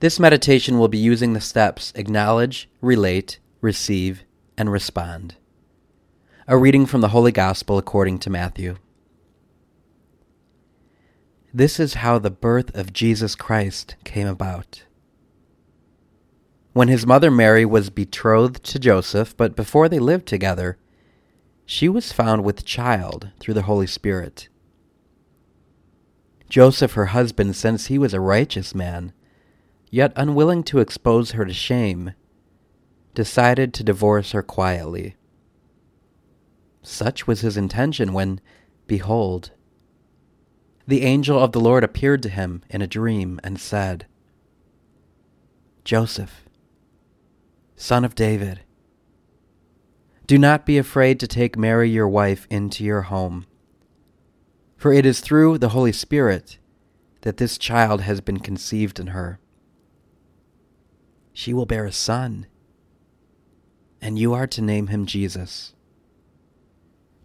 This meditation will be using the steps acknowledge, relate, receive, and respond. A reading from the Holy Gospel according to Matthew. This is how the birth of Jesus Christ came about. When his mother Mary was betrothed to Joseph, but before they lived together, she was found with child through the Holy Spirit. Joseph, her husband, since he was a righteous man, yet unwilling to expose her to shame, decided to divorce her quietly. Such was his intention when, behold, the angel of the Lord appeared to him in a dream and said, Joseph, son of David, do not be afraid to take Mary your wife into your home, for it is through the Holy Spirit that this child has been conceived in her. She will bear a son, and you are to name him Jesus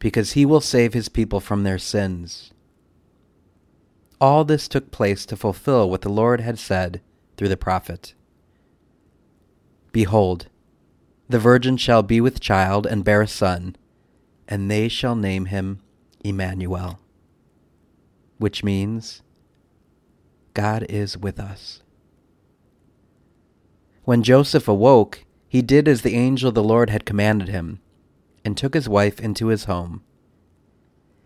because he will save his people from their sins. All this took place to fulfill what the Lord had said through the prophet Behold, the virgin shall be with child and bear a son, and they shall name him Emmanuel, which means God is with us. When Joseph awoke, he did as the angel of the Lord had commanded him and took his wife into his home.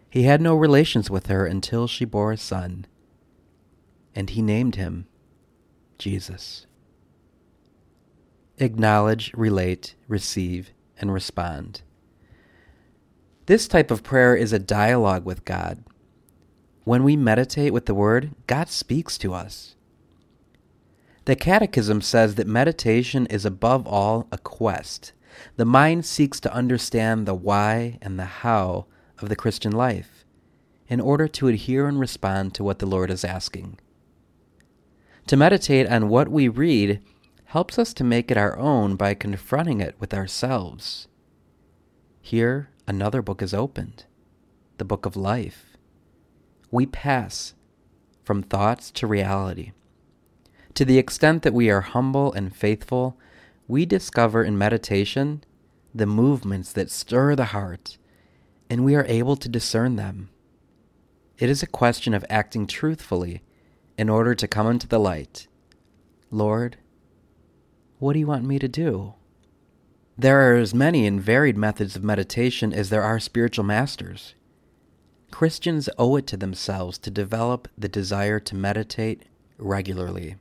He had no relations with her until she bore a son, and he named him Jesus. Acknowledge, relate, receive, and respond. This type of prayer is a dialogue with God. When we meditate with the Word, God speaks to us. The Catechism says that meditation is above all a quest the mind seeks to understand the why and the how of the Christian life in order to adhere and respond to what the Lord is asking. To meditate on what we read helps us to make it our own by confronting it with ourselves. Here, another book is opened the book of life. We pass from thoughts to reality. To the extent that we are humble and faithful we discover in meditation the movements that stir the heart, and we are able to discern them. It is a question of acting truthfully in order to come into the light. Lord, what do you want me to do? There are as many and varied methods of meditation as there are spiritual masters. Christians owe it to themselves to develop the desire to meditate regularly.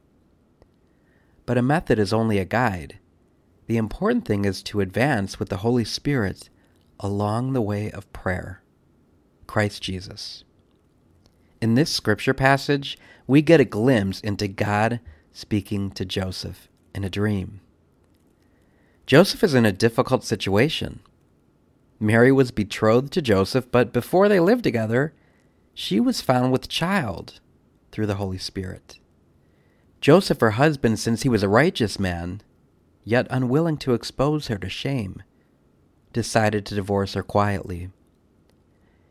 But a method is only a guide. The important thing is to advance with the Holy Spirit along the way of prayer. Christ Jesus. In this scripture passage, we get a glimpse into God speaking to Joseph in a dream. Joseph is in a difficult situation. Mary was betrothed to Joseph, but before they lived together, she was found with child through the Holy Spirit. Joseph, her husband, since he was a righteous man, yet unwilling to expose her to shame, decided to divorce her quietly.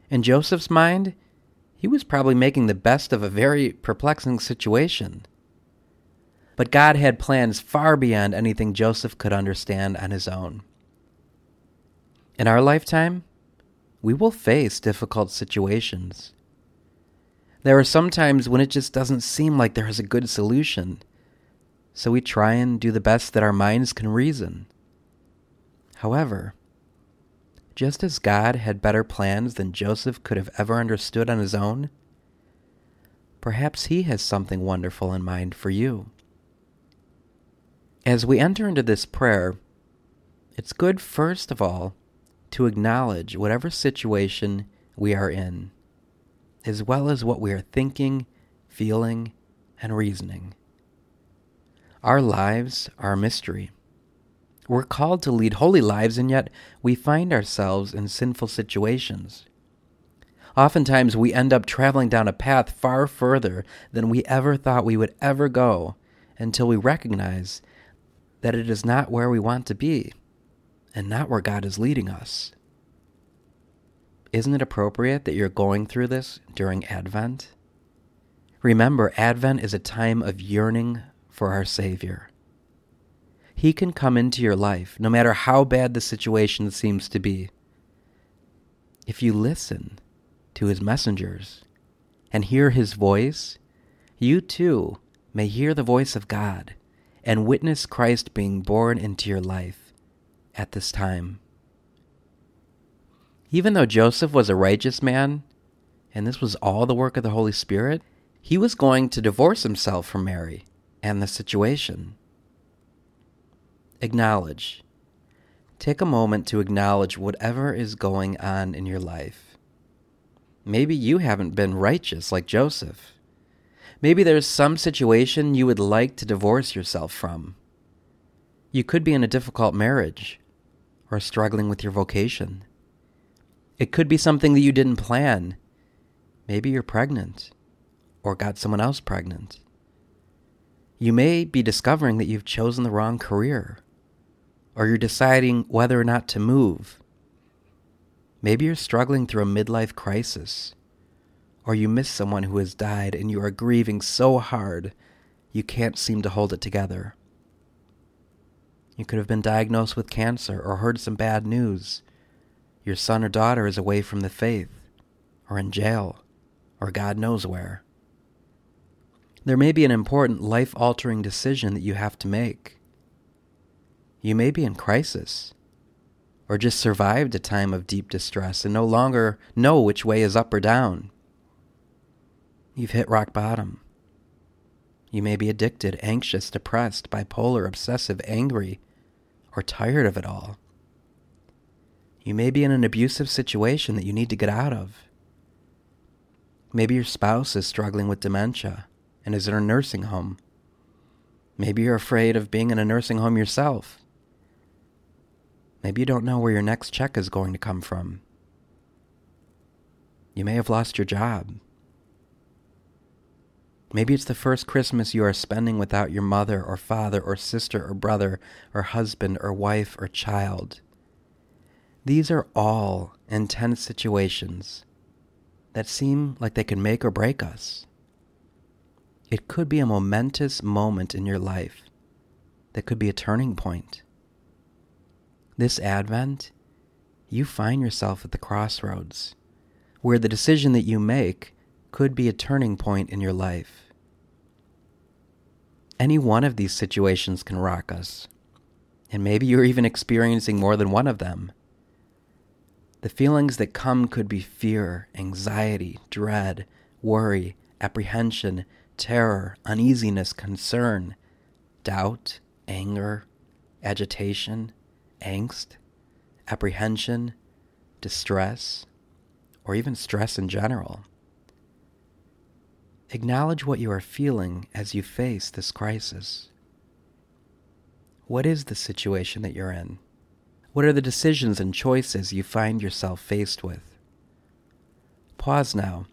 In Joseph's mind, he was probably making the best of a very perplexing situation. But God had plans far beyond anything Joseph could understand on his own. In our lifetime, we will face difficult situations. There are some times when it just doesn't seem like there is a good solution so we try and do the best that our minds can reason. However, just as God had better plans than Joseph could have ever understood on his own, perhaps He has something wonderful in mind for you. As we enter into this prayer, it's good, first of all, to acknowledge whatever situation we are in, as well as what we are thinking, feeling, and reasoning. Our lives are a mystery. We're called to lead holy lives, and yet we find ourselves in sinful situations. Oftentimes, we end up traveling down a path far further than we ever thought we would ever go until we recognize that it is not where we want to be and not where God is leading us. Isn't it appropriate that you're going through this during Advent? Remember, Advent is a time of yearning for our Savior. He can come into your life, no matter how bad the situation seems to be. If you listen to his messengers and hear his voice, you too may hear the voice of God and witness Christ being born into your life at this time. Even though Joseph was a righteous man, and this was all the work of the Holy Spirit, he was going to divorce himself from Mary and the situation. Acknowledge. Take a moment to acknowledge whatever is going on in your life. Maybe you haven't been righteous like Joseph. Maybe there's some situation you would like to divorce yourself from. You could be in a difficult marriage or struggling with your vocation. It could be something that you didn't plan. Maybe you're pregnant or got someone else pregnant. You may be discovering that you've chosen the wrong career, or you're deciding whether or not to move. Maybe you're struggling through a midlife crisis, or you miss someone who has died and you are grieving so hard you can't seem to hold it together. You could have been diagnosed with cancer or heard some bad news. Your son or daughter is away from the faith, or in jail, or God knows where. There may be an important life altering decision that you have to make. You may be in crisis, or just survived a time of deep distress and no longer know which way is up or down. You've hit rock bottom. You may be addicted, anxious, depressed, bipolar, obsessive, angry, or tired of it all. You may be in an abusive situation that you need to get out of. Maybe your spouse is struggling with dementia and is in a nursing home. Maybe you're afraid of being in a nursing home yourself. Maybe you don't know where your next check is going to come from. You may have lost your job. Maybe it's the first Christmas you are spending without your mother or father or sister or brother or husband or wife or child. These are all intense situations that seem like they can make or break us. It could be a momentous moment in your life that could be a turning point. This Advent, you find yourself at the crossroads where the decision that you make could be a turning point in your life. Any one of these situations can rock us, and maybe you're even experiencing more than one of them. The feelings that come could be fear, anxiety, dread, worry, apprehension, terror, uneasiness, concern, doubt, anger, agitation, angst, apprehension, distress, or even stress in general. Acknowledge what you are feeling as you face this crisis. What is the situation that you're in? What are the decisions and choices you find yourself faced with? Pause now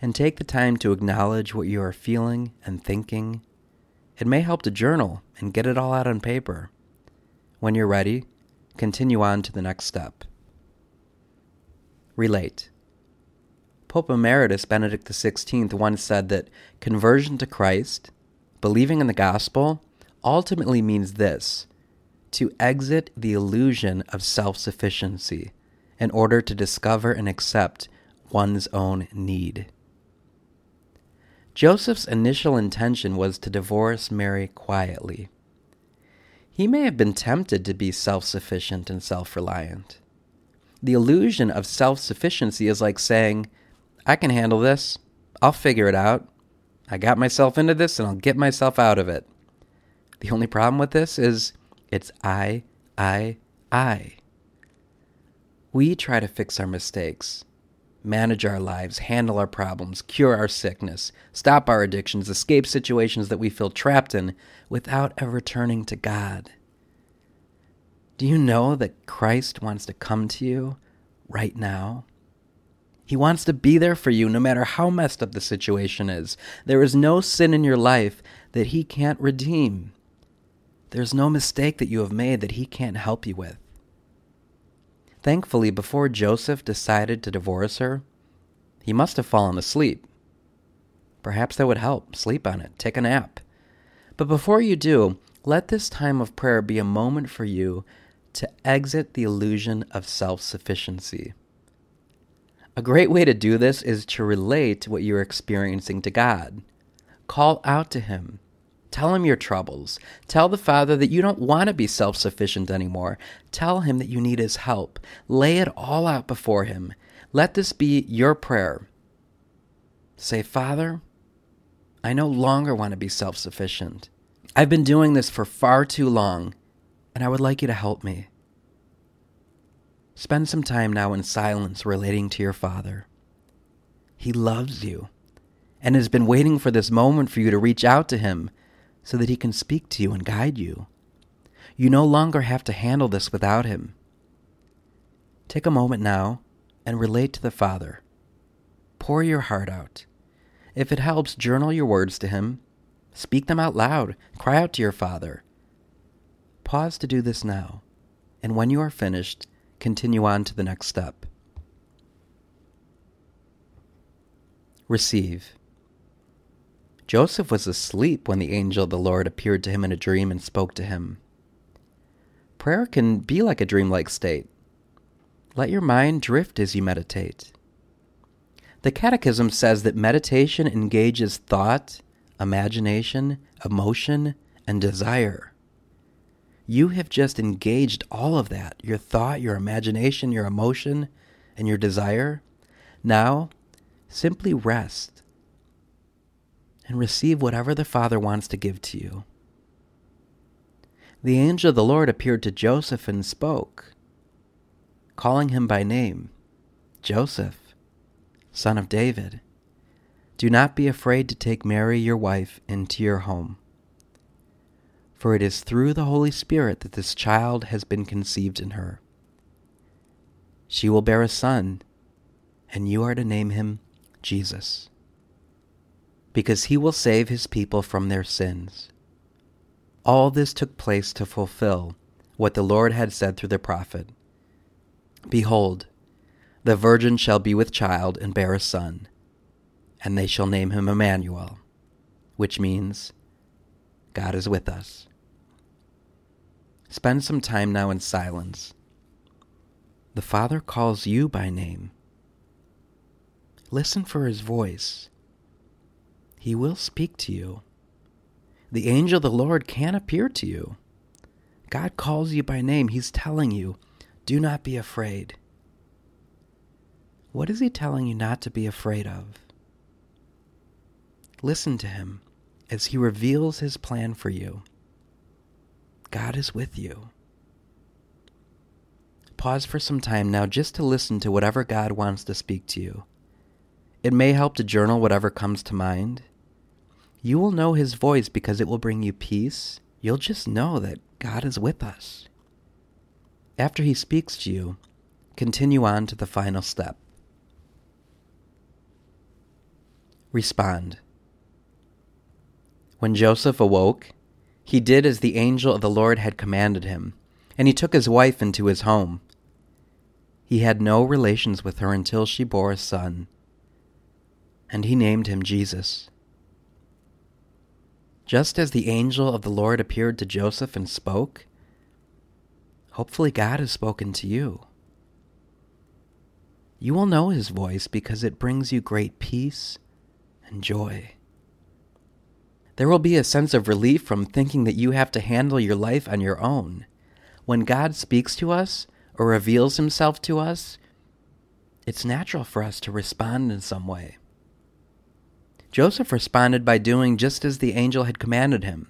and take the time to acknowledge what you are feeling and thinking. It may help to journal and get it all out on paper. When you're ready, continue on to the next step. Relate. Pope Emeritus Benedict XVI once said that conversion to Christ, believing in the gospel, ultimately means this to exit the illusion of self sufficiency in order to discover and accept one's own need. Joseph's initial intention was to divorce Mary quietly. He may have been tempted to be self sufficient and self reliant. The illusion of self sufficiency is like saying, I can handle this. I'll figure it out. I got myself into this and I'll get myself out of it. The only problem with this is it's I, I, I. We try to fix our mistakes manage our lives, handle our problems, cure our sickness, stop our addictions, escape situations that we feel trapped in without ever turning to God. Do you know that Christ wants to come to you right now? He wants to be there for you no matter how messed up the situation is. There is no sin in your life that He can't redeem. There's no mistake that you have made that He can't help you with. Thankfully, before Joseph decided to divorce her, he must have fallen asleep. Perhaps that would help. Sleep on it. Take a nap. But before you do, let this time of prayer be a moment for you to exit the illusion of self sufficiency. A great way to do this is to relate what you're experiencing to God. Call out to Him. Tell Him your troubles. Tell the Father that you don't want to be self sufficient anymore. Tell Him that you need His help. Lay it all out before Him. Let this be your prayer. Say, Father, I no longer want to be self sufficient. I've been doing this for far too long, and I would like you to help me. Spend some time now in silence relating to your Father. He loves you and has been waiting for this moment for you to reach out to Him so that He can speak to you and guide you. You no longer have to handle this without Him. Take a moment now and relate to the Father. Pour your heart out. If it helps, journal your words to Him. Speak them out loud. Cry out to your Father. Pause to do this now, and when you are finished, continue on to the next step. Receive. Joseph was asleep when the angel of the Lord appeared to him in a dream and spoke to him. Prayer can be like a dreamlike state. Let your mind drift as you meditate. The Catechism says that meditation engages thought, imagination, emotion, and desire. You have just engaged all of that your thought, your imagination, your emotion, and your desire. Now, simply rest and receive whatever the Father wants to give to you. The angel of the Lord appeared to Joseph and spoke calling him by name Joseph, son of David. Do not be afraid to take Mary, your wife, into your home. For it is through the Holy Spirit that this child has been conceived in her. She will bear a son, and you are to name him Jesus, because he will save his people from their sins. All this took place to fulfill what the Lord had said through the prophet. Behold, the virgin shall be with child and bear a son, and they shall name him Emmanuel, which means God is with us. Spend some time now in silence. The Father calls you by name. Listen for his voice. He will speak to you. The angel of the Lord can appear to you. God calls you by name. He's telling you, do not be afraid. What is he telling you not to be afraid of? Listen to him as he reveals his plan for you. God is with you. Pause for some time now just to listen to whatever God wants to speak to you. It may help to journal whatever comes to mind. You will know his voice because it will bring you peace. You'll just know that God is with us. After he speaks to you, continue on to the final step. Respond. When Joseph awoke, he did as the angel of the Lord had commanded him, and he took his wife into his home. He had no relations with her until she bore a son, and he named him Jesus. Just as the angel of the Lord appeared to Joseph and spoke, hopefully God has spoken to you. You will know his voice because it brings you great peace and joy. There will be a sense of relief from thinking that you have to handle your life on your own. When God speaks to us or reveals himself to us, it's natural for us to respond in some way. Joseph responded by doing just as the angel had commanded him.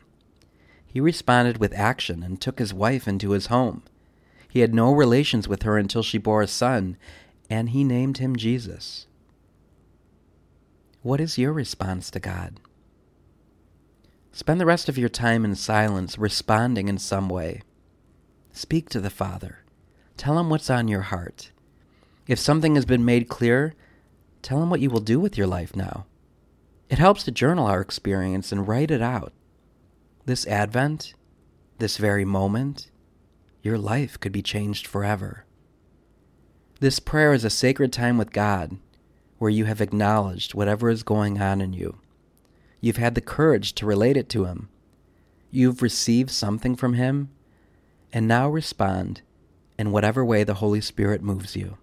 He responded with action and took his wife into his home. He had no relations with her until she bore a son, and he named him Jesus. What is your response to God? Spend the rest of your time in silence, responding in some way. Speak to the Father. Tell him what's on your heart. If something has been made clear, tell him what you will do with your life now. It helps to journal our experience and write it out. This Advent, this very moment, your life could be changed forever. This prayer is a sacred time with God where you have acknowledged whatever is going on in you You've had the courage to relate it to Him. you've received something from Him, and now respond in whatever way the Holy Spirit moves you.